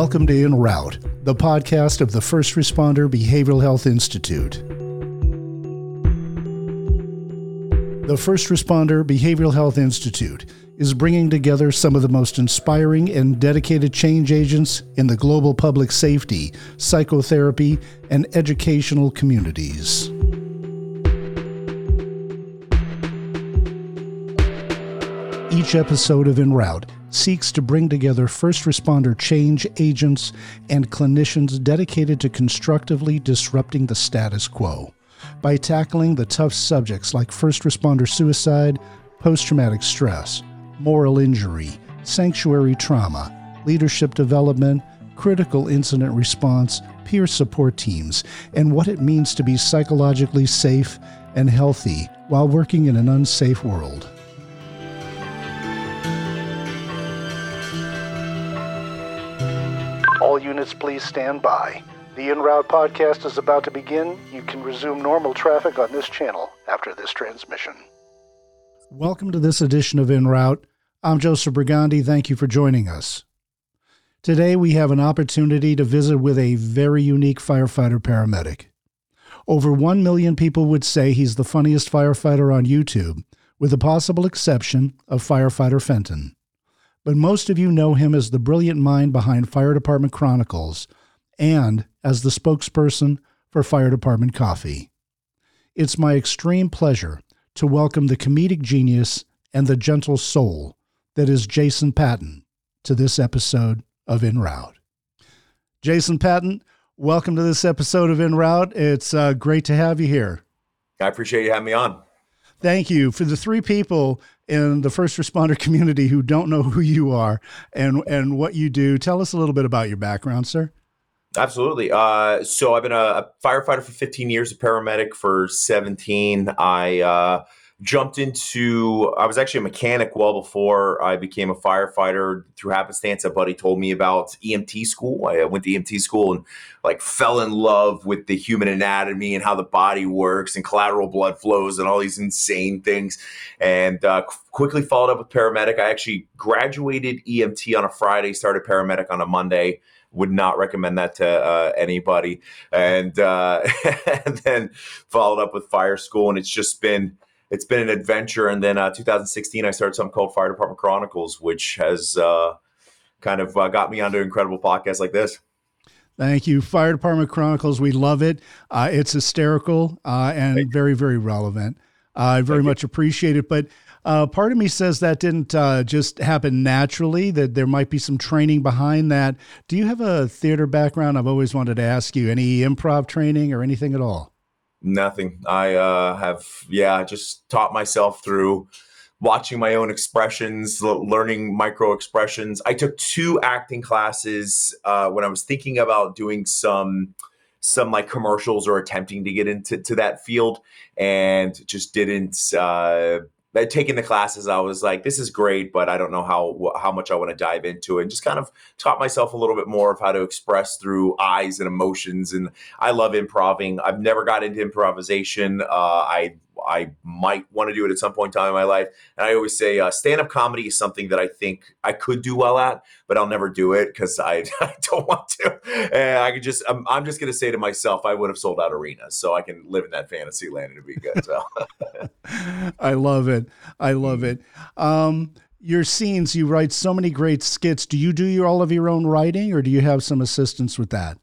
Welcome to En Route, the podcast of the First Responder Behavioral Health Institute. The First Responder Behavioral Health Institute is bringing together some of the most inspiring and dedicated change agents in the global public safety, psychotherapy, and educational communities. Each episode of En Route seeks to bring together first responder change agents and clinicians dedicated to constructively disrupting the status quo by tackling the tough subjects like first responder suicide, post traumatic stress, moral injury, sanctuary trauma, leadership development, critical incident response, peer support teams, and what it means to be psychologically safe and healthy while working in an unsafe world. Please stand by. The En Route podcast is about to begin. You can resume normal traffic on this channel after this transmission. Welcome to this edition of En Route. I'm Joseph Brigandi. Thank you for joining us. Today, we have an opportunity to visit with a very unique firefighter paramedic. Over 1 million people would say he's the funniest firefighter on YouTube, with the possible exception of firefighter Fenton. But most of you know him as the brilliant mind behind Fire Department Chronicles and as the spokesperson for Fire Department Coffee. It's my extreme pleasure to welcome the comedic genius and the gentle soul that is Jason Patton to this episode of En Route. Jason Patton, welcome to this episode of En Route. It's uh, great to have you here. I appreciate you having me on. Thank you. For the three people in the first responder community who don't know who you are and, and what you do, tell us a little bit about your background, sir. Absolutely. Uh, so I've been a, a, firefighter for 15 years, a paramedic for 17. I uh, jumped into i was actually a mechanic well before i became a firefighter through happenstance. A buddy told me about emt school. I went to emt school and like fell in love with the human anatomy and how the body works and collateral blood flows and all these insane things. And uh, quickly followed up with paramedic. I actually graduated emt on a friday started paramedic on a monday. Would not recommend that to uh, anybody. And, uh, and then followed up with fire school. And it's just been it's been an adventure. And then uh, 2016, I started something called Fire Department Chronicles, which has uh, kind of uh, got me onto incredible podcasts like this. Thank you, Fire Department Chronicles. We love it. Uh, it's hysterical uh, and very, very relevant. I very Thank much you. appreciate it. But uh, part of me says that didn't uh, just happen naturally, that there might be some training behind that. Do you have a theater background? I've always wanted to ask you any improv training or anything at all? Nothing. I uh, have, yeah, just taught myself through watching my own expressions, learning micro expressions. I took two acting classes uh, when I was thinking about doing some some like commercials or attempting to get into to that field, and just didn't uh, taking the classes, I was like, this is great, but I don't know how how much I want to dive into it. And just kind of taught myself a little bit more of how to express through eyes and emotions. And I love improving. I've never got into improvisation. Uh, I I might want to do it at some point in time in my life. And I always say uh, stand up comedy is something that I think I could do well at, but I'll never do it because I, I, don't want to. And I could just, I'm, I'm just going to say to myself, I would have sold out arenas so I can live in that fantasy land and it'd be good. So I love it. I love it. Um, your scenes, you write so many great skits. Do you do your, all of your own writing or do you have some assistance with that?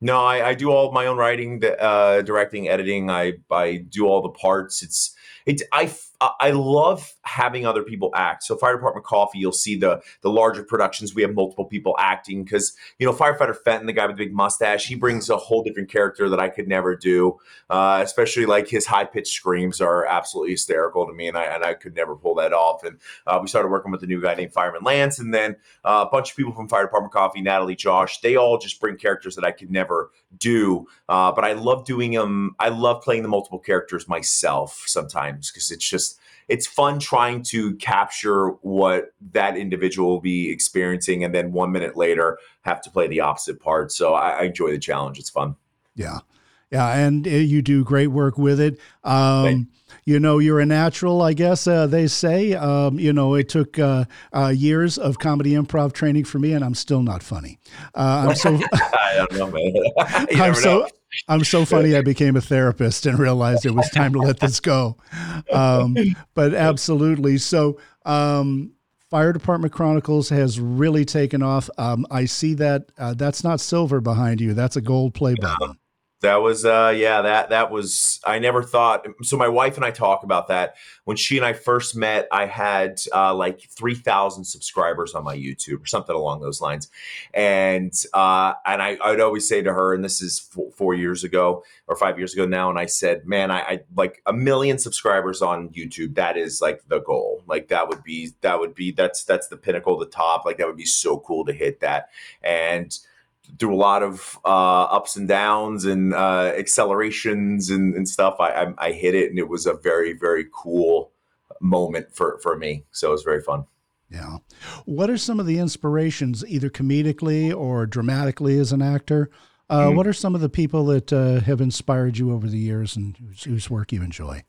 No, I, I, do all my own writing, uh, directing, editing. I I do all the parts. It's it. I I love having other people act. So fire department coffee, you'll see the the larger productions. We have multiple people acting because you know firefighter Fenton, the guy with the big mustache, he brings a whole different character that I could never do. Uh, especially like his high pitched screams are absolutely hysterical to me, and I and I could never pull that off. And uh, we started working with a new guy named Fireman Lance, and then uh, a bunch of people from fire department coffee, Natalie, Josh. They all just bring characters that I could never do. Uh, but I love doing them. I love playing the multiple characters myself sometimes because it's just it's fun trying to capture what that individual will be experiencing and then one minute later have to play the opposite part. So I, I enjoy the challenge. It's fun. Yeah. Yeah, and uh, you do great work with it. Um, you know, you're a natural, I guess uh, they say. Um, you know, it took uh, uh, years of comedy improv training for me, and I'm still not funny. Uh, I'm so. I don't know, man. I'm so. Know. I'm so funny. I became a therapist and realized it was time to let this go. Um, but absolutely. So, um, Fire Department Chronicles has really taken off. Um, I see that uh, that's not silver behind you. That's a gold play button. That was uh yeah, that that was I never thought so my wife and I talk about that. When she and I first met, I had uh like 3000 subscribers on my YouTube or something along those lines. And uh and I I'd always say to her and this is four, 4 years ago or 5 years ago now and I said, "Man, I, I like a million subscribers on YouTube. That is like the goal. Like that would be that would be that's that's the pinnacle, the top. Like that would be so cool to hit that." And through a lot of uh, ups and downs and uh, accelerations and, and stuff, I, I, I hit it, and it was a very very cool moment for for me. So it was very fun. Yeah. What are some of the inspirations, either comedically or dramatically as an actor? Uh, mm-hmm. What are some of the people that uh, have inspired you over the years and whose, whose work you enjoy?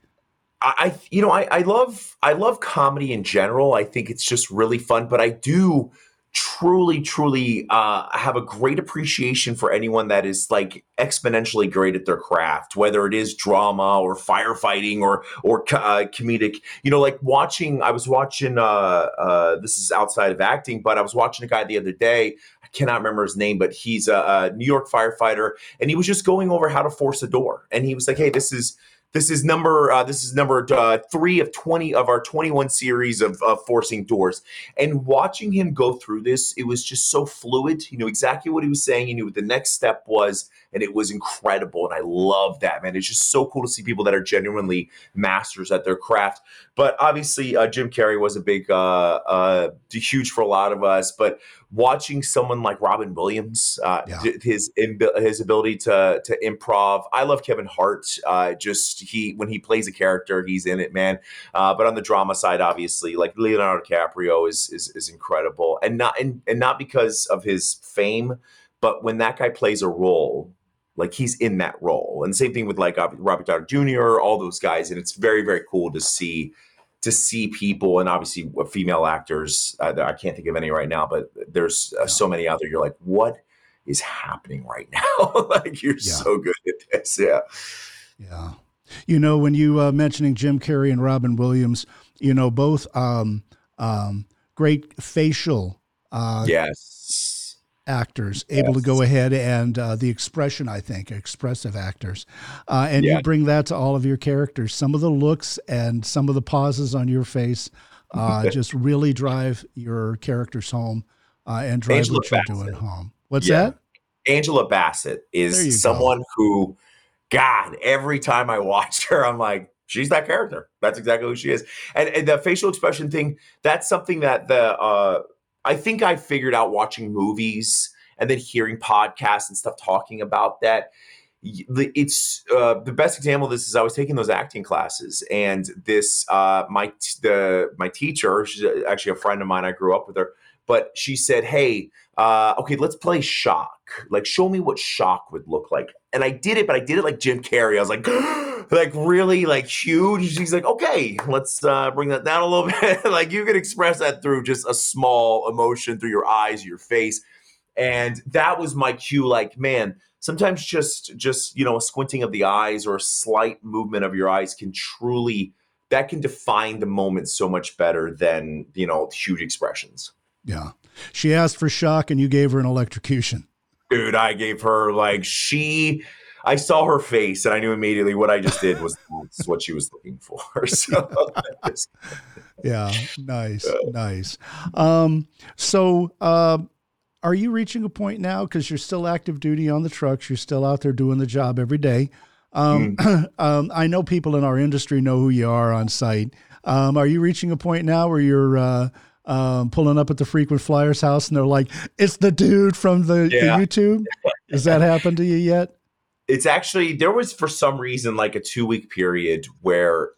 I, you know, I, I love, I love comedy in general. I think it's just really fun, but I do truly truly uh, have a great appreciation for anyone that is like exponentially great at their craft whether it is drama or firefighting or or uh, comedic. You know like watching i was watching uh, uh, this is outside of acting but i was watching a guy the other day i cannot remember his name but he's a, a new york firefighter and he was just going over how to force a door and he was like hey this is this is number uh, this is number uh, three of twenty of our twenty one series of, of forcing doors. And watching him go through this, it was just so fluid. He knew exactly what he was saying. He knew what the next step was, and it was incredible. And I love that man. It's just so cool to see people that are genuinely masters at their craft. But obviously, uh, Jim Carrey was a big, uh, uh, huge for a lot of us. But watching someone like Robin Williams, uh, yeah. his his ability to to improv. I love Kevin Hart. Uh, just he when he plays a character, he's in it, man. Uh, but on the drama side, obviously, like Leonardo DiCaprio is is, is incredible, and not and, and not because of his fame, but when that guy plays a role. Like he's in that role, and same thing with like Robert Downey Jr., all those guys, and it's very, very cool to see to see people. And obviously female actors uh, i can't think of any right now but there's uh, so many out there. You're like what is happening right now? Like you're yeah. so good at this. Yeah. Yeah. You know when you uh, mentioning jim carrey and robin williams you know both um, um, great facial uh, yes actors yes. able to go ahead and uh, the expression i think expressive actors uh, and yeah. you bring that to all of your characters some of the looks and some of the pauses on your face uh, just really drive your characters home uh, and drive Angela what you're Bassett. doing home what's yeah. that angela bassett is someone go. who god every time i watch her i'm like she's that character that's exactly who she is and, and the facial expression thing that's something that the uh, I think I figured out watching movies and then hearing podcasts and stuff talking about that. It's uh, the best example of this is I was taking those acting classes, and this uh, my the my teacher, she's actually a friend of mine. I grew up with her, but she said, "Hey, uh, okay, let's play shock. Like, show me what shock would look like." And I did it, but I did it like Jim Carrey. I was like. like really like huge. She's like, okay, let's uh, bring that down a little bit. like you can express that through just a small emotion through your eyes, your face, and that was my cue. Like, man, sometimes just just you know a squinting of the eyes or a slight movement of your eyes can truly that can define the moment so much better than you know huge expressions. Yeah, she asked for shock, and you gave her an electrocution. Dude, I gave her like she I saw her face and I knew immediately what I just did was what she was looking for. So, yeah, nice, nice. Um, so, uh, are you reaching a point now because you're still active duty on the trucks? You're still out there doing the job every day. Um, mm. um, I know people in our industry know who you are on site. Um, are you reaching a point now where you're uh, um, pulling up at the frequent flyers house and they're like, "It's the dude from the, yeah. the YouTube"? Has that happened to you yet? It's actually there was for some reason like a two week period where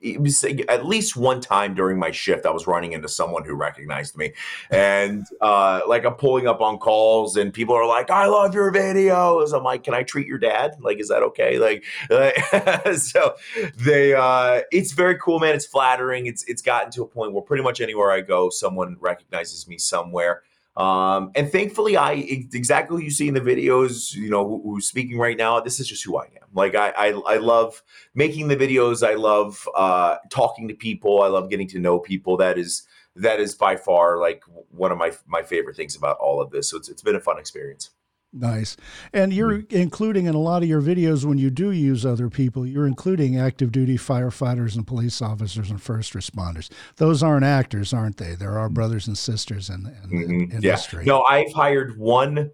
it was at least one time during my shift I was running into someone who recognized me, and uh, like I'm pulling up on calls and people are like, "I love your videos." I'm like, "Can I treat your dad? Like, is that okay?" Like, so they, uh, it's very cool, man. It's flattering. It's it's gotten to a point where pretty much anywhere I go, someone recognizes me somewhere. Um, and thankfully, I exactly you see in the videos. You know, who, who's speaking right now. This is just who I am. Like I, I, I love making the videos. I love uh, talking to people. I love getting to know people. That is that is by far like one of my my favorite things about all of this. So it's it's been a fun experience. Nice. And you're mm-hmm. including in a lot of your videos when you do use other people, you're including active duty firefighters and police officers and first responders. Those aren't actors, aren't they? There are our brothers and sisters in, in mm-hmm. the industry. Yeah. No, I've hired one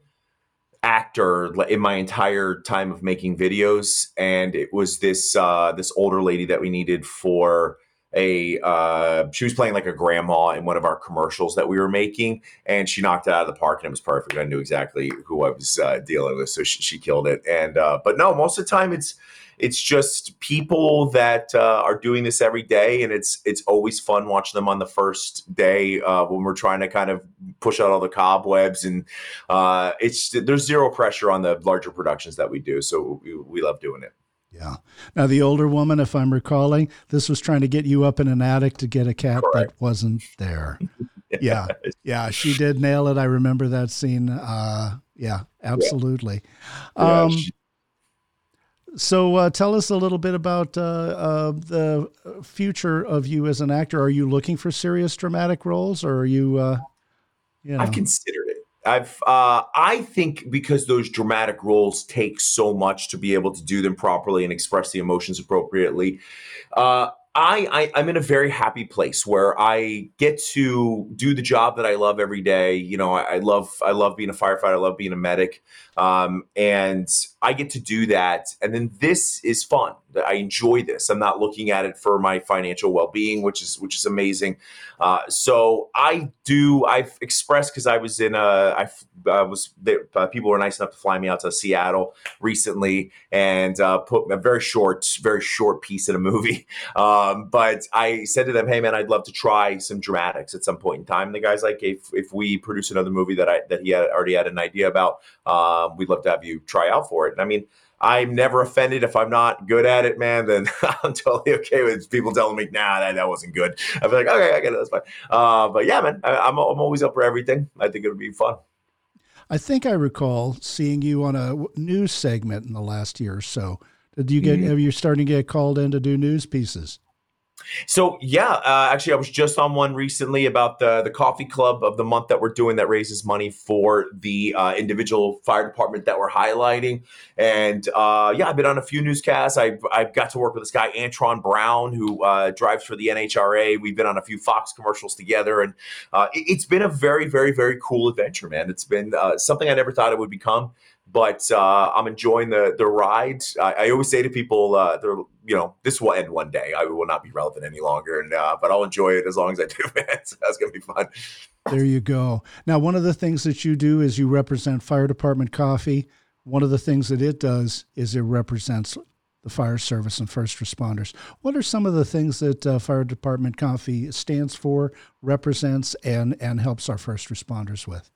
actor in my entire time of making videos, and it was this uh, this older lady that we needed for a uh, she was playing like a grandma in one of our commercials that we were making and she knocked it out of the park and it was perfect. I knew exactly who i was uh, dealing with so she, she killed it. And uh, but no most of the time it's it's just people that uh, are doing this every day and it's it's always fun watching them on the first day uh, when we're trying to kind of push out all the cobwebs and uh, it's there's zero pressure on the larger productions that we do so we, we love doing it yeah. Now the older woman, if I'm recalling, this was trying to get you up in an attic to get a cat Correct. that wasn't there. yeah. Yeah. She did nail it. I remember that scene. Uh, yeah, absolutely. Yeah. Um, so uh, tell us a little bit about uh, uh, the future of you as an actor. Are you looking for serious dramatic roles or are you, uh, you know? I've considered it. I've uh, I think because those dramatic roles take so much to be able to do them properly and express the emotions appropriately. Uh, I, I am in a very happy place where I get to do the job that I love every day. You know, I, I love I love being a firefighter. I love being a medic, um, and I get to do that. And then this is fun. I enjoy this. I'm not looking at it for my financial well being, which is which is amazing. Uh, so I do. I've expressed because I was in a. I uh, was there, uh, people were nice enough to fly me out to Seattle recently and uh, put a very short, very short piece in a movie. Um, but I said to them, "Hey, man, I'd love to try some dramatics at some point in time." And the guy's like, "If if we produce another movie that I that he had already had an idea about, um, we'd love to have you try out for it." And I mean. I'm never offended if I'm not good at it, man. Then I'm totally okay with people telling me, "Nah, that, that wasn't good." I'd be like, "Okay, I get it. That's fine." Uh, but yeah, man, I, I'm I'm always up for everything. I think it would be fun. I think I recall seeing you on a news segment in the last year or so. Did you get? Mm-hmm. Have you starting to get called in to do news pieces? So yeah, uh, actually, I was just on one recently about the the coffee club of the month that we're doing that raises money for the uh, individual fire department that we're highlighting. And uh, yeah, I've been on a few newscasts. I've I've got to work with this guy Antron Brown who uh, drives for the NHRA. We've been on a few Fox commercials together, and uh, it, has been a very very very cool adventure, man. It's been uh, something I never thought it would become but uh, I'm enjoying the the ride. I, I always say to people, uh, they're you know, this will end one day. I will not be relevant any longer, and uh, but I'll enjoy it as long as I do, man. So that's gonna be fun. There you go. Now, one of the things that you do is you represent fire department coffee. One of the things that it does is it represents the fire service and first responders. What are some of the things that uh, fire department coffee stands for, represents, and and helps our first responders with?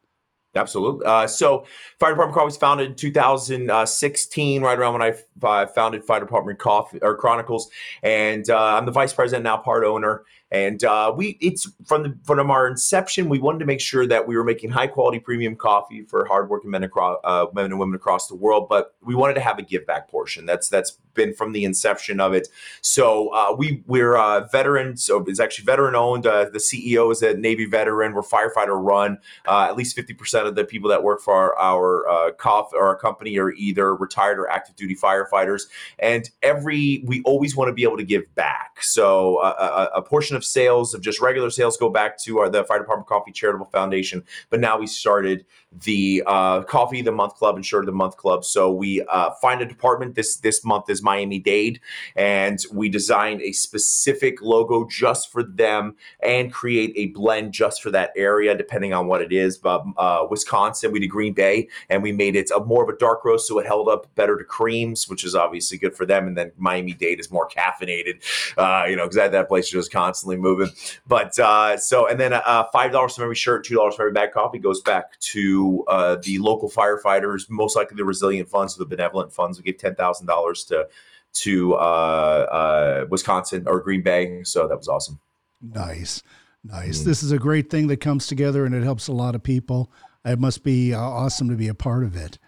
Absolutely. Uh, so, Fire Department Coffee was founded in 2016, right around when I uh, founded Fire Department Coffee or Chronicles, and uh, I'm the vice president now, part owner. And uh, we, it's from the from our inception, we wanted to make sure that we were making high quality premium coffee for hardworking men across uh, men and women across the world. But we wanted to have a give back portion. That's that's been from the inception of it. So uh, we we're uh, veterans. So it's actually veteran owned. Uh, the CEO is a Navy veteran. We're firefighter run. Uh, at least fifty percent of the people that work for our our uh, cof- or our company are either retired or active duty firefighters. And every we always want to be able to give back. So a, a portion of sales of just regular sales go back to our, the Fire Department Coffee Charitable Foundation. But now we started the uh, Coffee the Month Club and Shirt the Month Club. So we uh, find a department. This this month is Miami Dade, and we designed a specific logo just for them and create a blend just for that area, depending on what it is. But uh, Wisconsin. We did Green Bay, and we made it a more of a dark roast, so it held up better to creams, which is obviously good for them. And then Miami Dade is more caffeinated, uh, you know, because that, that place just constantly moving. But uh, so, and then uh, five dollars from every shirt, two dollars from every bag coffee goes back to uh, the local firefighters, most likely the resilient funds, or the benevolent funds. We give ten thousand dollars to to uh, uh, Wisconsin or Green Bay, so that was awesome. Nice. Nice. Mm-hmm. This is a great thing that comes together and it helps a lot of people. It must be uh, awesome to be a part of it.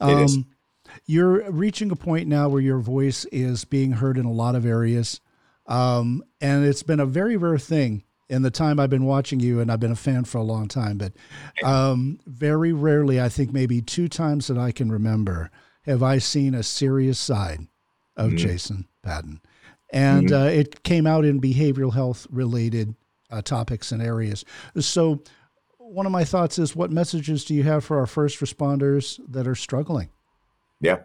Um, it is. Um, you're reaching a point now where your voice is being heard in a lot of areas. Um, and it's been a very rare thing in the time I've been watching you, and I've been a fan for a long time, but um, very rarely, I think maybe two times that I can remember, have I seen a serious side of mm-hmm. Jason Patton. And mm-hmm. uh, it came out in behavioral health related uh, topics and areas. So, one of my thoughts is what messages do you have for our first responders that are struggling? Yeah,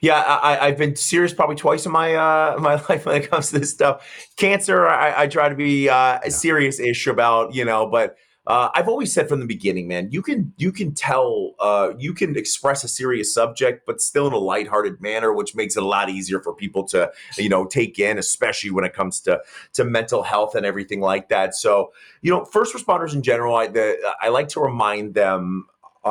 yeah. I, have been serious probably twice in my uh, my life when it comes to this stuff. Cancer, I, I try to be uh, yeah. serious-ish about, you know, but uh, I've always said from the beginning, man, you can you can tell uh, you can express a serious subject, but still in a lighthearted manner, which makes it a lot easier for people to you know take in, especially when it comes to to mental health and everything like that. So you know, first responders in general, I the, I like to remind them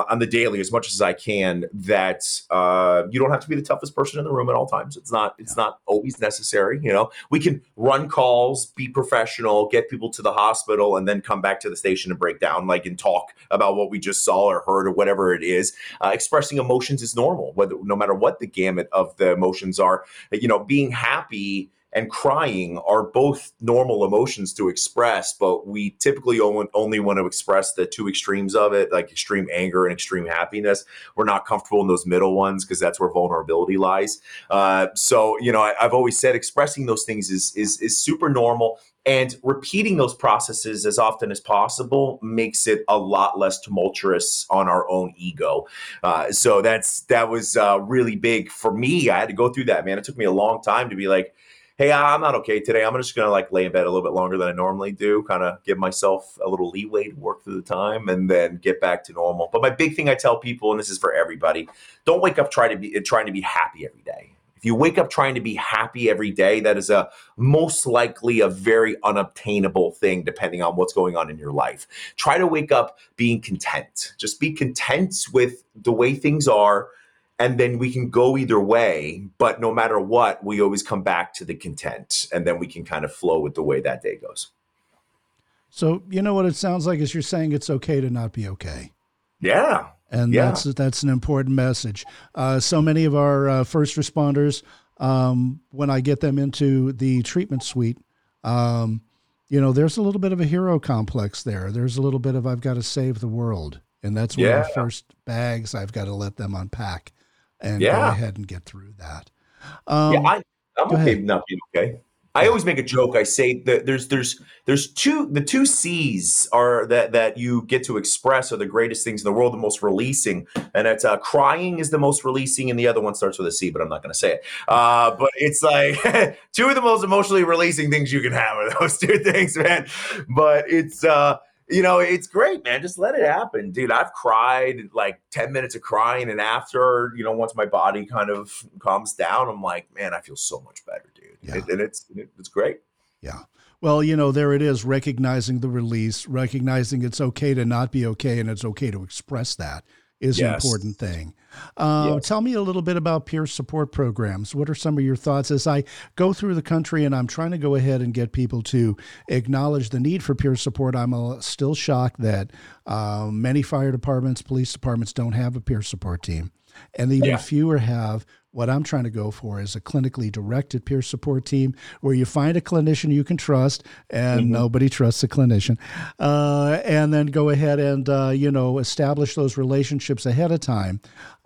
on the daily as much as I can that uh, you don't have to be the toughest person in the room at all times. It's not it's not always necessary. You know, we can run calls, be professional, get people to the hospital, and then come back to the station and break down, like and talk about what we just saw or heard or whatever it is. Uh, expressing emotions is normal, whether no matter what the gamut of the emotions are. You know, being happy and crying are both normal emotions to express, but we typically only want to express the two extremes of it, like extreme anger and extreme happiness. We're not comfortable in those middle ones because that's where vulnerability lies. Uh, so, you know, I, have always said expressing those things is is is super normal. And repeating those processes as often as possible makes it a lot less tumultuous on our own ego. Uh, so that's that was uh, really big for me. I had to go through that, man. It took me a long time to be like, hey, I'm not okay today. I'm just gonna like lay in bed a little bit longer than I normally do, kind of give myself a little leeway to work through the time, and then get back to normal. But my big thing I tell people, and this is for everybody, don't wake up trying to be trying to be happy every day. If you wake up trying to be happy every day, that is a most likely a very unobtainable thing depending on what's going on in your life. Try to wake up being content. Just be content with the way things are and then we can go either way but no matter what we always come back to the content and then we can kind of flow with the way that day goes. So you know what it sounds like is you're saying it's okay to not be okay. Yeah. And yeah. that's that's an important message. Uh, so many of our uh, first responders um, when i get them into the treatment suite um, you know there's a little bit of a hero complex there. There's a little bit of i've got to save the world. And that's one yeah. of the first bags I've got to let them unpack and yeah. go ahead and get through that. Um, yeah, I, am okay ahead. not being okay. I always make a joke. I say that there's there's there's two the two C's are that that you get to express are the greatest things in the world, the most releasing, and it's uh, crying is the most releasing, and the other one starts with a C, but I'm not going to say it. Uh, but it's like two of the most emotionally releasing things you can have are those two things, man. But it's uh, you know, it's great, man. Just let it happen, dude. I've cried like 10 minutes of crying. And after, you know, once my body kind of calms down, I'm like, man, I feel so much better, dude. Yeah. and it's, it's great. Yeah. Well, you know, there it is recognizing the release, recognizing it's okay to not be okay and it's okay to express that is yes. an important thing. Uh, yes. Tell me a little bit about peer support programs. What are some of your thoughts as I go through the country and I'm trying to go ahead and get people to acknowledge the need for peer support? I'm uh, still shocked that uh, many fire departments, police departments don't have a peer support team, and even yeah. fewer have what I'm trying to go for is a clinically directed peer support team where you find a clinician you can trust, and mm-hmm. nobody trusts a clinician, uh, and then go ahead and uh, you know establish those relationships ahead of time.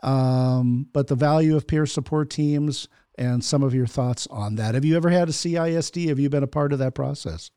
Um, but the value of peer support teams and some of your thoughts on that. Have you ever had a CISD? Have you been a part of that process?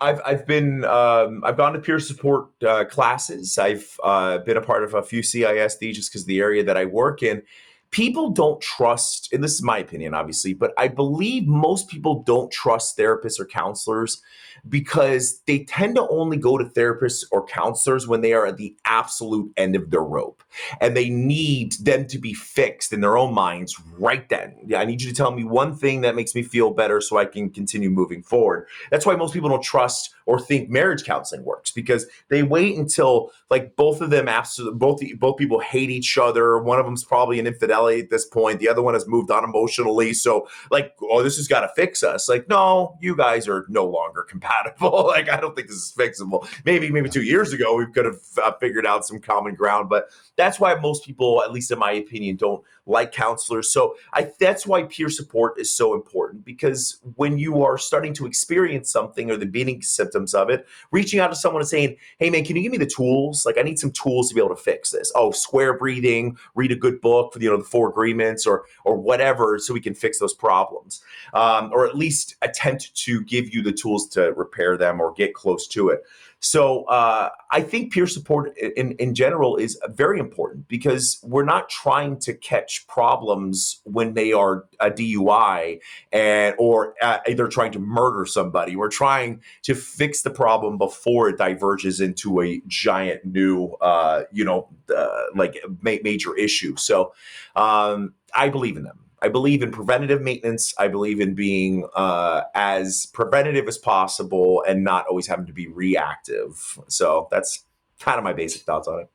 I've I've been um, I've gone to peer support uh, classes. I've uh, been a part of a few CISD just because the area that I work in people don't trust, and this is my opinion, obviously, but I believe most people don't trust therapists or counselors because they tend to only go to therapists or counselors when they are at the absolute end of their rope and they need them to be fixed in their own minds right then. Yeah, I need you to tell me one thing that makes me feel better so I can continue moving forward. That's why most people don't trust or think marriage counseling works because they wait until like both of them absolutely both both people hate each other. One of them's probably an infidelity at this point. The other one has moved on emotionally. So like, oh, this has got to fix us. Like, no, you guys are no longer compatible. like, I don't think this is fixable. Maybe maybe two years ago we could have uh, figured out some common ground, but that's why most people, at least in my opinion, don't like counselors. So I that's why peer support is so important because when you are starting to experience something or the beginning symptoms of it, reaching out to someone and saying, "Hey man, can you give me the tools? Like I need some tools to be able to fix this." Oh, square breathing, read a good book for you know the four agreements or or whatever, so we can fix those problems, um, or at least attempt to give you the tools to repair them or get close to it. So uh, I think peer support in, in general is very important because we're not trying to catch problems when they are a DUI and or uh, they're trying to murder somebody. We're trying to fix the problem before it diverges into a giant new, uh, you know, uh, like ma- major issue. So um, I believe in them. I believe in preventative maintenance. I believe in being uh, as preventative as possible and not always having to be reactive. So that's kind of my basic thoughts on it.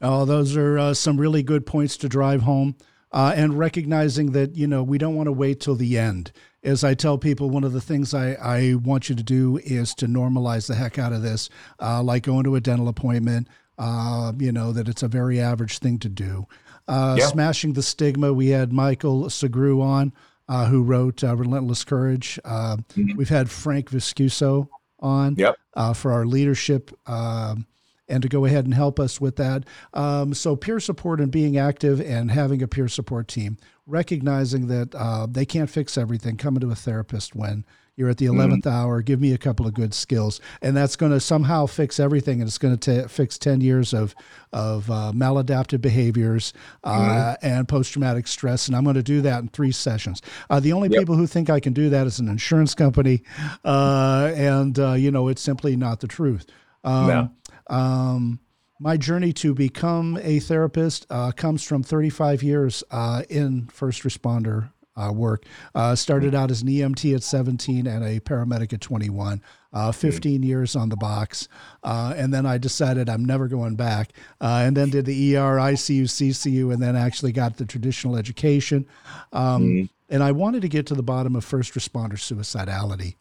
Oh, those are uh, some really good points to drive home. Uh, and recognizing that, you know, we don't want to wait till the end. As I tell people, one of the things I, I want you to do is to normalize the heck out of this, uh, like going to a dental appointment, uh, you know, that it's a very average thing to do uh, yep. Smashing the Stigma. We had Michael Segru on, uh, who wrote uh, Relentless Courage. Uh, mm-hmm. We've had Frank Viscuso on yep. Uh, for our leadership um, and to go ahead and help us with that. Um, so, peer support and being active and having a peer support team, recognizing that uh, they can't fix everything, coming to a therapist when you're at the 11th mm-hmm. hour. Give me a couple of good skills. And that's going to somehow fix everything. And it's going to fix 10 years of, of uh, maladaptive behaviors uh, mm-hmm. and post traumatic stress. And I'm going to do that in three sessions. Uh, the only yep. people who think I can do that is an insurance company. Uh, and, uh, you know, it's simply not the truth. Um, no. um, my journey to become a therapist uh, comes from 35 years uh, in first responder uh, work. Uh, started out as an EMT at 17 and a paramedic at 21. Uh, 15 years on the box. Uh, and then I decided I'm never going back. Uh, and then did the ER, ICU, CCU, and then actually got the traditional education. Um, mm-hmm. And I wanted to get to the bottom of first responder suicidality.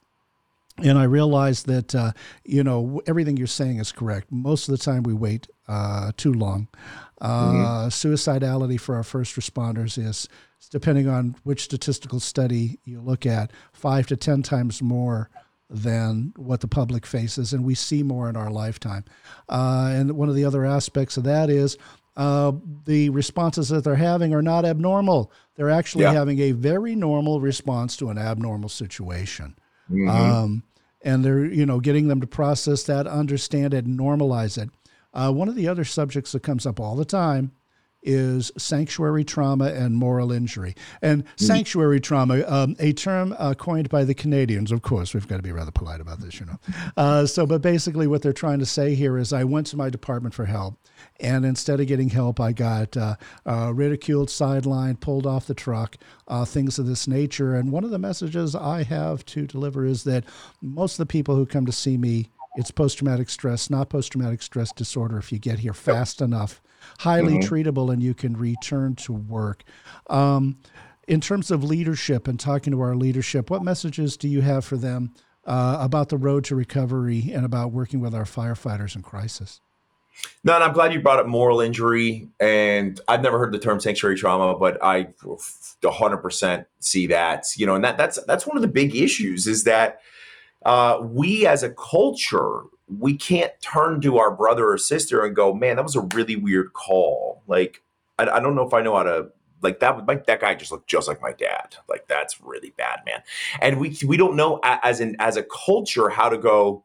And I realized that, uh, you know, everything you're saying is correct. Most of the time we wait uh, too long. Uh, mm-hmm. Suicidality for our first responders is depending on which statistical study you look at, five to 10 times more than what the public faces, and we see more in our lifetime. Uh, and one of the other aspects of that is uh, the responses that they're having are not abnormal. They're actually yeah. having a very normal response to an abnormal situation. Mm-hmm. Um, and they're, you know, getting them to process that, understand it, and normalize it. Uh, one of the other subjects that comes up all the time is sanctuary trauma and moral injury. And mm. sanctuary trauma, um, a term uh, coined by the Canadians, of course, we've got to be rather polite about this, you know. Uh, so, but basically, what they're trying to say here is I went to my department for help, and instead of getting help, I got uh, uh ridiculed, sidelined, pulled off the truck, uh, things of this nature. And one of the messages I have to deliver is that most of the people who come to see me, it's post traumatic stress, not post traumatic stress disorder if you get here fast enough highly mm-hmm. treatable and you can return to work. Um, in terms of leadership and talking to our leadership, what messages do you have for them uh, about the road to recovery and about working with our firefighters in crisis? No, and I'm glad you brought up moral injury. And I've never heard the term sanctuary trauma, but I 100% see that. You know, and that that's that's one of the big issues is that uh, we as a culture we can't turn to our brother or sister and go, man, that was a really weird call. Like, I, I don't know if I know how to like that. Like that guy just looked just like my dad. Like that's really bad, man. And we we don't know as in as a culture how to go.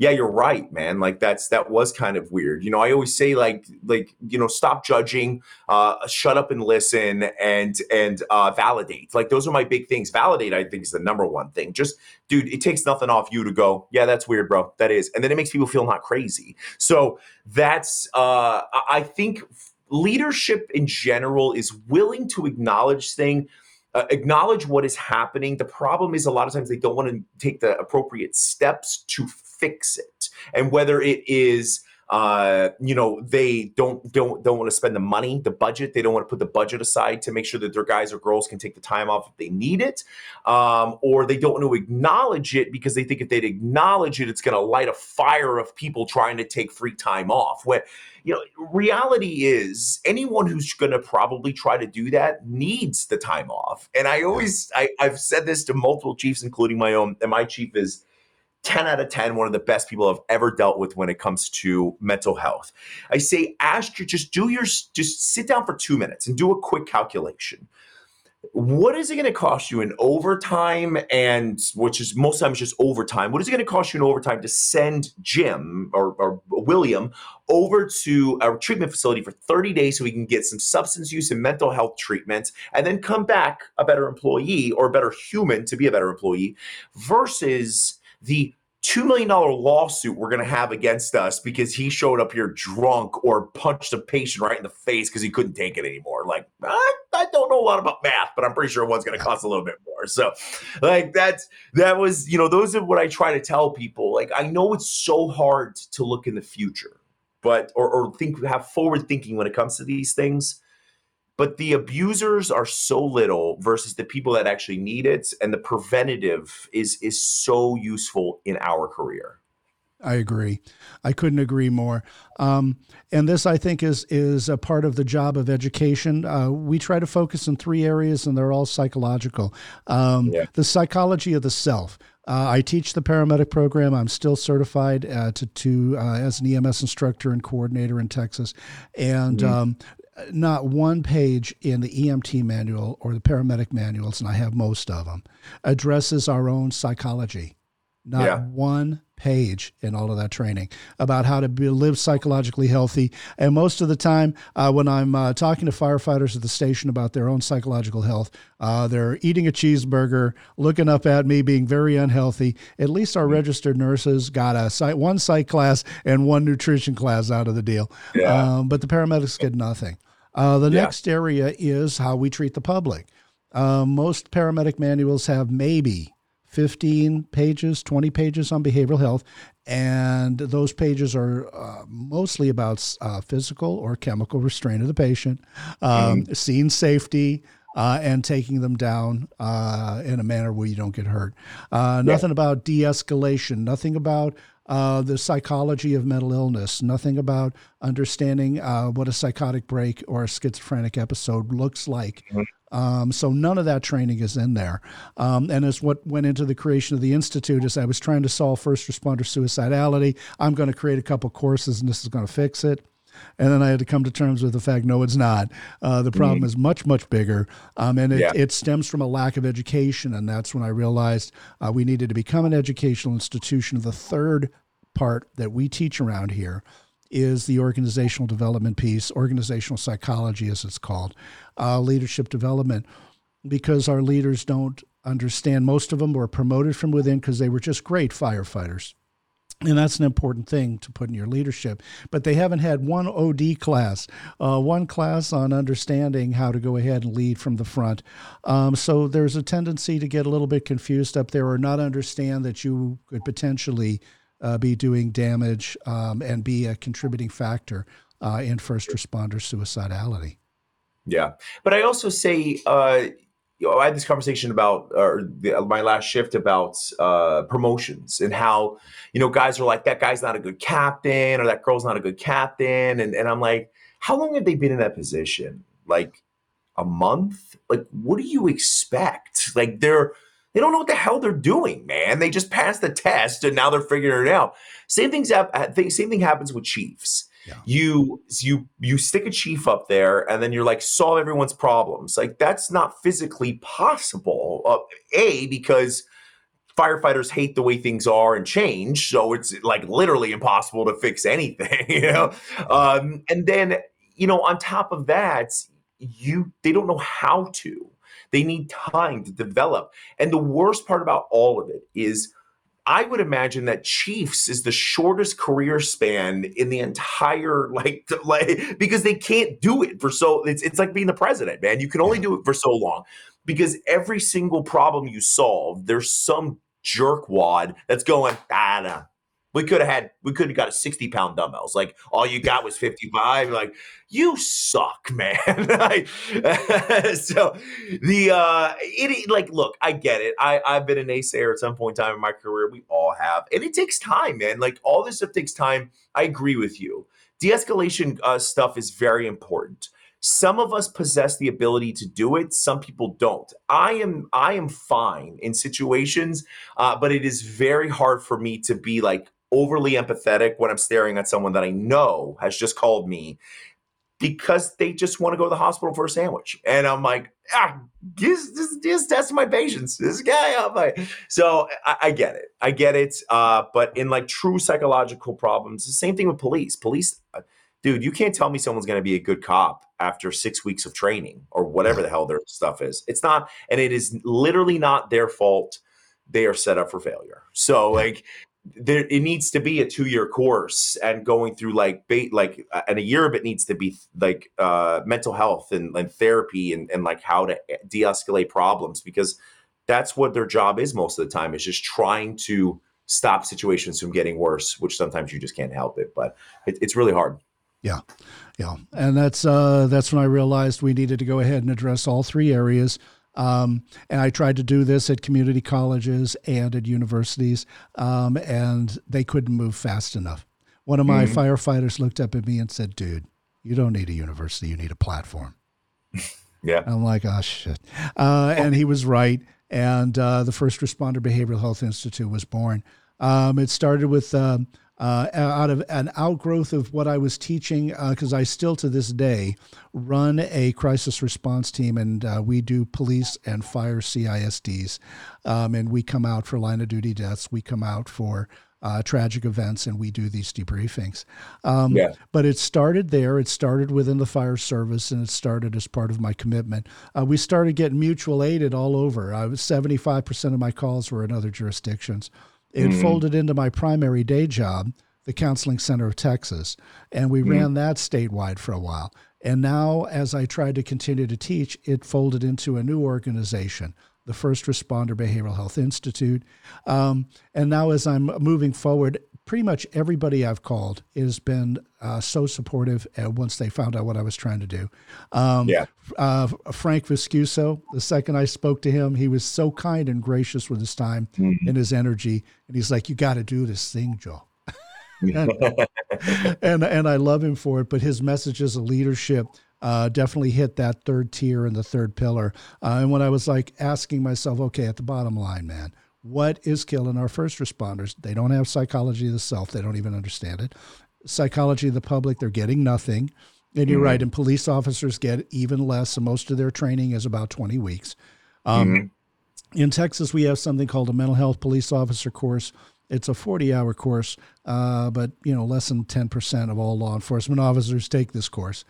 Yeah, you're right, man. Like that's that was kind of weird. You know, I always say like like you know, stop judging, uh, shut up and listen, and and uh, validate. Like those are my big things. Validate, I think, is the number one thing. Just dude, it takes nothing off you to go, yeah, that's weird, bro. That is, and then it makes people feel not crazy. So that's uh, I think leadership in general is willing to acknowledge thing uh, acknowledge what is happening the problem is a lot of times they don't want to take the appropriate steps to fix it. And whether it is uh, you know, they don't don't don't want to spend the money, the budget. They don't want to put the budget aside to make sure that their guys or girls can take the time off if they need it, um, or they don't want to acknowledge it because they think if they'd acknowledge it, it's going to light a fire of people trying to take free time off. When you know, reality is anyone who's going to probably try to do that needs the time off. And I always I, I've said this to multiple chiefs, including my own, and my chief is 10 out of 10, one of the best people I've ever dealt with when it comes to mental health. I say, ask you, just do your, just sit down for two minutes and do a quick calculation. What is it going to cost you in overtime and which is most times just overtime? What is it going to cost you in overtime to send Jim or, or William over to a treatment facility for 30 days so we can get some substance use and mental health treatment and then come back a better employee or a better human to be a better employee versus the $2 million lawsuit we're going to have against us because he showed up here drunk or punched a patient right in the face because he couldn't take it anymore. Like, I, I don't know a lot about math, but I'm pretty sure one's going to cost a little bit more. So, like, that's that was, you know, those are what I try to tell people. Like, I know it's so hard to look in the future, but, or, or think, have forward thinking when it comes to these things but the abusers are so little versus the people that actually need it and the preventative is is so useful in our career I agree. I couldn't agree more. Um, and this, I think, is is a part of the job of education. Uh, we try to focus in three areas, and they're all psychological. Um, yeah. The psychology of the self. Uh, I teach the paramedic program. I'm still certified uh, to, to uh, as an EMS instructor and coordinator in Texas, and mm-hmm. um, not one page in the EMT manual or the paramedic manuals, and I have most of them, addresses our own psychology. Not yeah. one page in all of that training about how to be, live psychologically healthy. And most of the time, uh, when I'm uh, talking to firefighters at the station about their own psychological health, uh, they're eating a cheeseburger, looking up at me, being very unhealthy. At least our mm-hmm. registered nurses got a psych, one psych class and one nutrition class out of the deal. Yeah. Um, but the paramedics get nothing. Uh, the yeah. next area is how we treat the public. Uh, most paramedic manuals have maybe 15 pages, 20 pages on behavioral health, and those pages are uh, mostly about uh, physical or chemical restraint of the patient, um, mm. scene safety, uh, and taking them down uh, in a manner where you don't get hurt. Uh, nothing yeah. about de escalation, nothing about uh, the psychology of mental illness, nothing about understanding uh, what a psychotic break or a schizophrenic episode looks like. Mm-hmm. Um, so none of that training is in there. Um, and as what went into the creation of the institute is I was trying to solve first responder suicidality. I'm going to create a couple courses, and this is going to fix it. And then I had to come to terms with the fact, no, it's not. Uh, the problem mm-hmm. is much, much bigger. Um, and it, yeah. it, stems from a lack of education. And that's when I realized uh, we needed to become an educational institution. The third part that we teach around here is the organizational development piece, organizational psychology, as it's called, uh, leadership development, because our leaders don't understand. Most of them were promoted from within because they were just great firefighters. And that's an important thing to put in your leadership. But they haven't had one OD class, uh, one class on understanding how to go ahead and lead from the front. Um, so there's a tendency to get a little bit confused up there or not understand that you could potentially uh, be doing damage um, and be a contributing factor uh, in first responder suicidality. Yeah, but I also say, uh, you know, I had this conversation about or the, my last shift about uh, promotions and how you know guys are like that guy's not a good captain or that girl's not a good captain, and and I'm like, how long have they been in that position? Like a month? Like what do you expect? Like they're they don't know what the hell they're doing, man. They just passed the test and now they're figuring it out. Same things. Same thing happens with chiefs. Yeah. You you you stick a chief up there and then you're like solve everyone's problems. Like that's not physically possible. Uh, a because firefighters hate the way things are and change so it's like literally impossible to fix anything you know um, and then you know on top of that you they don't know how to they need time to develop and the worst part about all of it is I would imagine that Chiefs is the shortest career span in the entire like like because they can't do it for so it's it's like being the president, man. You can only do it for so long because every single problem you solve, there's some jerkwad that's going, ah, nah, we could have had, we could have got a 60 pound dumbbells. Like all you got was 55. Like, you suck, man. so the, uh, it, like, look, I get it. I, I've been a naysayer at some point in time in my career. We all have. And it takes time, man. Like all this stuff takes time. I agree with you. De escalation uh, stuff is very important some of us possess the ability to do it some people don't i am i am fine in situations uh, but it is very hard for me to be like overly empathetic when I'm staring at someone that I know has just called me because they just want to go to the hospital for a sandwich. And I'm like, ah, just, just, just testing my patience. This guy, I'm like, so I, I get it. I get it. Uh, but in like true psychological problems, the same thing with police. Police, uh, dude, you can't tell me someone's going to be a good cop after six weeks of training or whatever the hell their stuff is. It's not, and it is literally not their fault. They are set up for failure. So, like, there it needs to be a two year course and going through like bait like and a year of it needs to be like uh mental health and, and therapy and, and like how to de-escalate problems because that's what their job is most of the time is just trying to stop situations from getting worse which sometimes you just can't help it but it, it's really hard. Yeah. Yeah. And that's uh that's when i realized we needed to go ahead and address all three areas um, and I tried to do this at community colleges and at universities, um, and they couldn't move fast enough. One of my mm-hmm. firefighters looked up at me and said, Dude, you don't need a university, you need a platform. yeah. I'm like, Oh, shit. Uh, and he was right. And uh, the First Responder Behavioral Health Institute was born. Um, it started with um, uh, out of an outgrowth of what I was teaching, because uh, I still to this day run a crisis response team, and uh, we do police and fire CISDs, um, and we come out for line of duty deaths, we come out for uh, tragic events, and we do these debriefings. Um, yeah. But it started there. It started within the fire service, and it started as part of my commitment. Uh, we started getting mutual aided all over. I was seventy five percent of my calls were in other jurisdictions. It mm folded into my primary day job, the Counseling Center of Texas, and we mm ran that statewide for a while. And now, as I tried to continue to teach, it folded into a new organization, the First Responder Behavioral Health Institute. Um, and now, as I'm moving forward, pretty much everybody I've called has been uh, so supportive uh, once they found out what I was trying to do. Um, yeah. Uh, Frank Viscuso, the second I spoke to him, he was so kind and gracious with his time mm-hmm. and his energy. And he's like, You got to do this thing, Joe. and, and, and I love him for it. But his messages of leadership uh, definitely hit that third tier and the third pillar. Uh, and when I was like asking myself, okay, at the bottom line, man, what is killing our first responders? They don't have psychology of the self. They don't even understand it. Psychology of the public, they're getting nothing. And you're mm-hmm. right. And police officers get even less. So most of their training is about 20 weeks. Um, mm-hmm. In Texas, we have something called a mental health police officer course. It's a 40 hour course, uh, but you know less than 10% of all law enforcement officers take this course,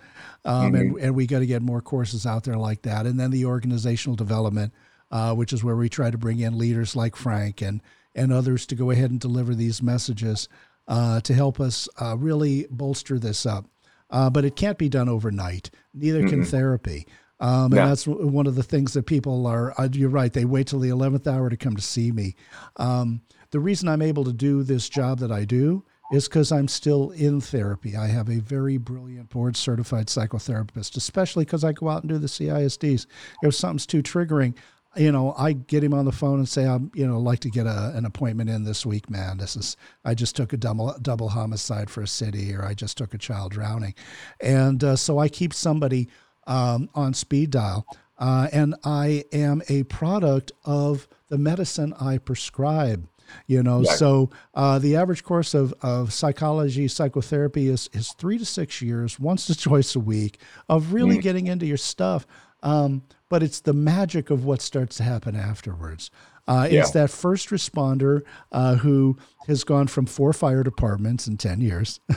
um, mm-hmm. and and we got to get more courses out there like that. And then the organizational development uh, which is where we try to bring in leaders like Frank and and others to go ahead and deliver these messages uh, to help us uh, really bolster this up. Uh, but it can't be done overnight. Neither can mm-hmm. therapy. Um, yeah. And that's one of the things that people are, uh, you're right, they wait till the 11th hour to come to see me. Um, the reason I'm able to do this job that I do is because I'm still in therapy. I have a very brilliant board certified psychotherapist, especially because I go out and do the CISDs. If something's too triggering, you know, I get him on the phone and say, I'm, you know, like to get a, an appointment in this week, man. This is, I just took a double, double homicide for a city, or I just took a child drowning. And uh, so I keep somebody um, on speed dial. Uh, and I am a product of the medicine I prescribe. You know, so uh, the average course of, of psychology, psychotherapy is, is three to six years, once to twice a week of really mm. getting into your stuff. Um, but it's the magic of what starts to happen afterwards. Uh, yeah. It's that first responder uh, who has gone from four fire departments in 10 years.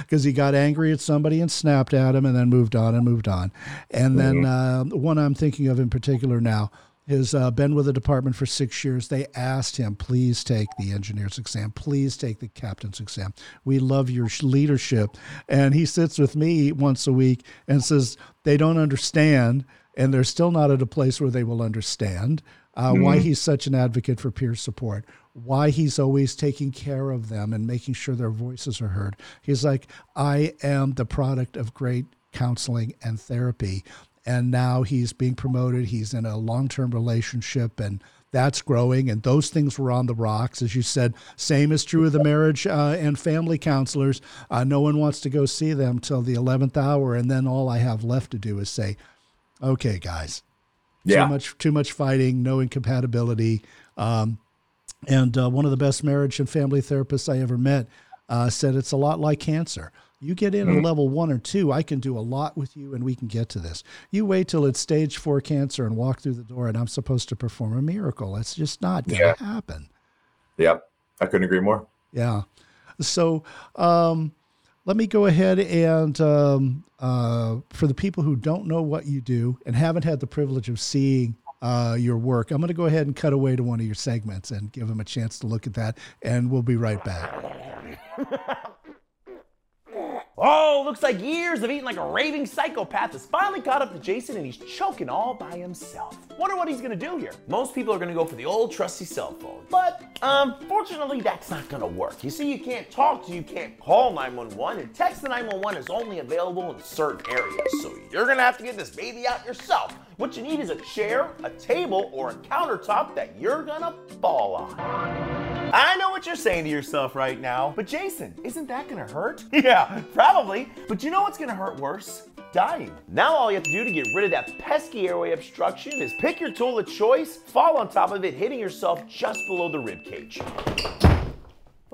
because he got angry at somebody and snapped at him and then moved on and moved on. And then uh, one I'm thinking of in particular now has uh, been with the department for six years. They asked him, please take the engineer's exam, please take the captain's exam. We love your leadership. And he sits with me once a week and says, they don't understand, and they're still not at a place where they will understand. Uh, mm-hmm. Why he's such an advocate for peer support, why he's always taking care of them and making sure their voices are heard. He's like, I am the product of great counseling and therapy and now he's being promoted. He's in a long term relationship, and that's growing. And those things were on the rocks, as you said. Same is true of the marriage uh, and family counselors. Uh, no one wants to go see them till the eleventh hour, and then all I have left to do is say, "Okay, guys, yeah. too much, too much fighting, no incompatibility." Um, and uh, one of the best marriage and family therapists I ever met uh, said it's a lot like cancer. You get in mm-hmm. at level one or two, I can do a lot with you and we can get to this. You wait till it's stage four cancer and walk through the door and I'm supposed to perform a miracle. That's just not going to yeah. happen. Yep. I couldn't agree more. Yeah. So, um, let me go ahead and um, uh, for the people who don't know what you do and haven't had the privilege of seeing uh, your work, I'm going to go ahead and cut away to one of your segments and give them a chance to look at that, and we'll be right back. Oh, looks like years of eating like a raving psychopath has finally caught up to Jason and he's choking all by himself. Wonder what he's gonna do here. Most people are gonna go for the old trusty cell phone, but um, unfortunately, that's not gonna work. You see, you can't talk to, you can't call 911, and text to 911 is only available in certain areas, so you're gonna have to get this baby out yourself. What you need is a chair, a table, or a countertop that you're gonna fall on. I know what you're saying to yourself right now, but Jason, isn't that gonna hurt? yeah, probably. But you know what's gonna hurt worse? Dying. Now all you have to do to get rid of that pesky airway obstruction is pick your tool of choice, fall on top of it, hitting yourself just below the rib cage.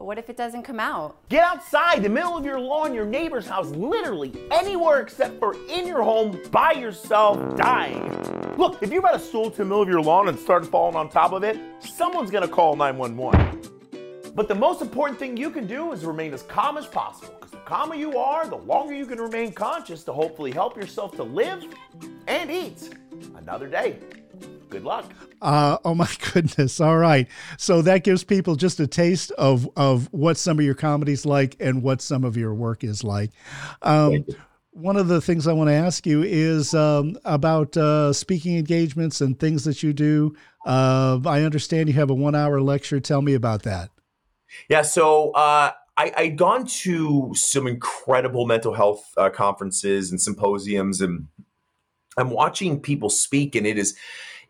But what if it doesn't come out? Get outside, the middle of your lawn, your neighbor's house, literally anywhere except for in your home by yourself dying. Look, if you brought a stool to the middle of your lawn and started falling on top of it, someone's gonna call 911. But the most important thing you can do is remain as calm as possible. Because the calmer you are, the longer you can remain conscious to hopefully help yourself to live and eat another day. Good luck. Uh, oh my goodness! All right, so that gives people just a taste of of what some of your comedies like and what some of your work is like. Um, one of the things I want to ask you is um, about uh, speaking engagements and things that you do. Uh, I understand you have a one hour lecture. Tell me about that. Yeah, so uh, I, I'd gone to some incredible mental health uh, conferences and symposiums, and I'm watching people speak, and it is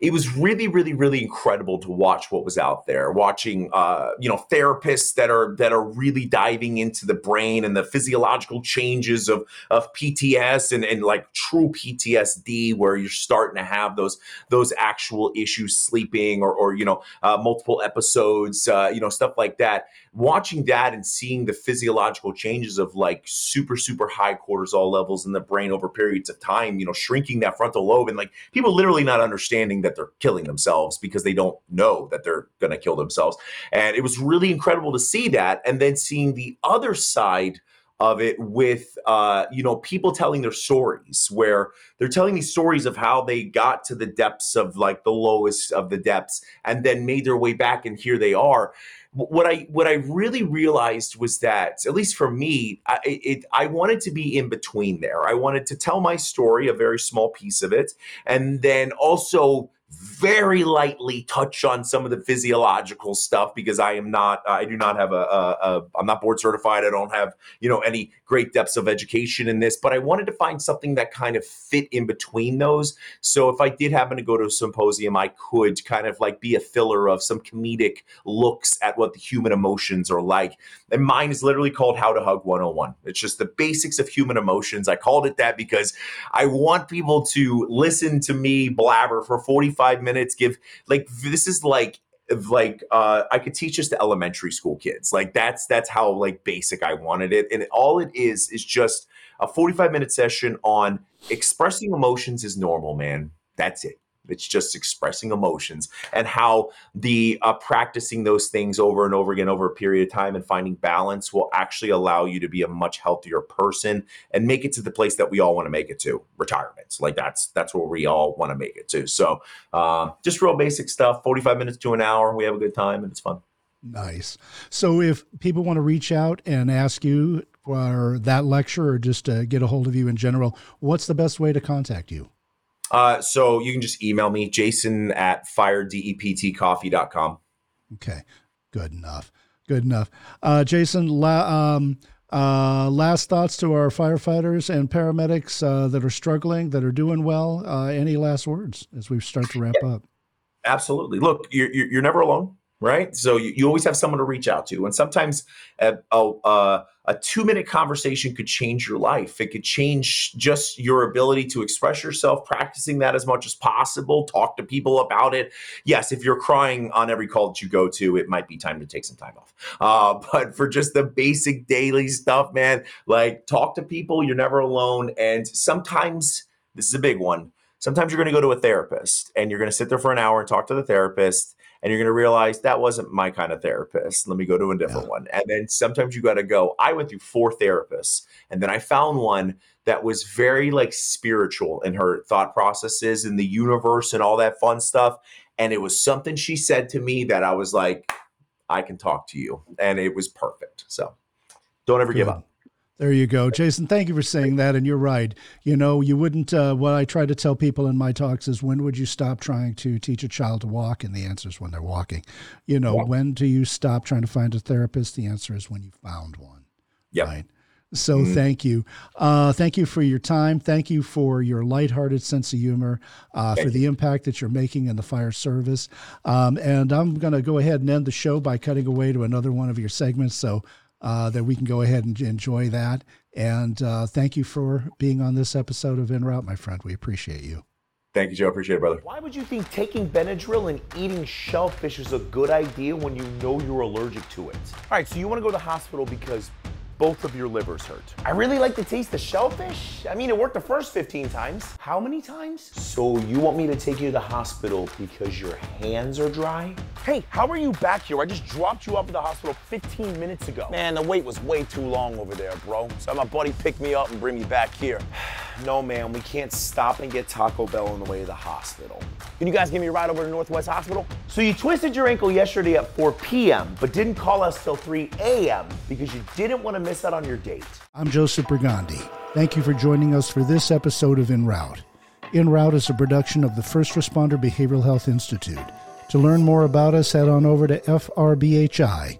it was really, really, really incredible to watch what was out there. Watching, uh, you know, therapists that are that are really diving into the brain and the physiological changes of of PTS and and like true PTSD, where you're starting to have those those actual issues sleeping or or you know uh, multiple episodes, uh, you know, stuff like that. Watching that and seeing the physiological changes of like super super high cortisol levels in the brain over periods of time, you know, shrinking that frontal lobe and like people literally not understanding that that they're killing themselves because they don't know that they're going to kill themselves. And it was really incredible to see that. And then seeing the other side of it with uh, you know people telling their stories where they're telling these stories of how they got to the depths of like the lowest of the depths and then made their way back and here they are what I what I really realized was that at least for me, I, it, I wanted to be in between there. I wanted to tell my story, a very small piece of it, and then also very lightly touch on some of the physiological stuff because I am not, I do not have a, a, a, I'm not board certified. I don't have, you know, any great depths of education in this, but I wanted to find something that kind of fit in between those. So if I did happen to go to a symposium, I could kind of like be a filler of some comedic looks at what the human emotions are like. And mine is literally called How to Hug 101. It's just the basics of human emotions. I called it that because I want people to listen to me blabber for 45 minutes, give like this is like like uh, I could teach this to elementary school kids. Like that's that's how like basic I wanted it, and all it is is just a 45 minute session on expressing emotions is normal, man. That's it. It's just expressing emotions and how the uh, practicing those things over and over again over a period of time and finding balance will actually allow you to be a much healthier person and make it to the place that we all want to make it to retirement. Like that's that's where we all want to make it to. So uh, just real basic stuff. Forty five minutes to an hour. We have a good time and it's fun. Nice. So if people want to reach out and ask you for that lecture or just to get a hold of you in general, what's the best way to contact you? Uh, so you can just email me, jason at firedeptcoffee.com. Okay. Good enough. Good enough. Uh, Jason, la- um, uh, last thoughts to our firefighters and paramedics uh, that are struggling, that are doing well. Uh, any last words as we start to wrap yeah. up? Absolutely. Look, you're, you're never alone right? So you, you always have someone to reach out to. And sometimes a, a, a two minute conversation could change your life. It could change just your ability to express yourself, practicing that as much as possible, talk to people about it. Yes, if you're crying on every call that you go to, it might be time to take some time off. Uh, but for just the basic daily stuff, man, like talk to people, you're never alone. And sometimes, this is a big one. Sometimes you're going to go to a therapist and you're going to sit there for an hour and talk to the therapist and you're going to realize that wasn't my kind of therapist. Let me go to a different yeah. one. And then sometimes you got to go. I went through four therapists, and then I found one that was very like spiritual in her thought processes in the universe and all that fun stuff. And it was something she said to me that I was like, I can talk to you. And it was perfect. So don't ever Good. give up. There you go. Jason, thank you for saying that. And you're right. You know, you wouldn't, uh, what I try to tell people in my talks is when would you stop trying to teach a child to walk? And the answer is when they're walking. You know, yeah. when do you stop trying to find a therapist? The answer is when you found one. Yeah. Right. So mm-hmm. thank you. Uh, thank you for your time. Thank you for your lighthearted sense of humor, uh, for the impact that you're making in the fire service. Um, and I'm going to go ahead and end the show by cutting away to another one of your segments. So uh, that we can go ahead and enjoy that. And uh, thank you for being on this episode of En Route, my friend. We appreciate you. Thank you, Joe. Appreciate it, brother. Why would you think taking Benadryl and eating shellfish is a good idea when you know you're allergic to it? All right, so you want to go to the hospital because both of your livers hurt. I really like the taste of shellfish. I mean, it worked the first 15 times. How many times? So you want me to take you to the hospital because your hands are dry? Hey, how are you back here? I just dropped you off at the hospital 15 minutes ago. Man, the wait was way too long over there, bro. So my buddy picked me up and bring me back here. no, man, we can't stop and get Taco Bell on the way to the hospital. Can you guys give me a ride over to Northwest Hospital? So you twisted your ankle yesterday at 4 p.m., but didn't call us till 3 a.m. because you didn't want to miss out on your date. I'm Joseph Brigandi. Thank you for joining us for this episode of En Route. En Route is a production of the First Responder Behavioral Health Institute. To learn more about us, head on over to frbhi.com.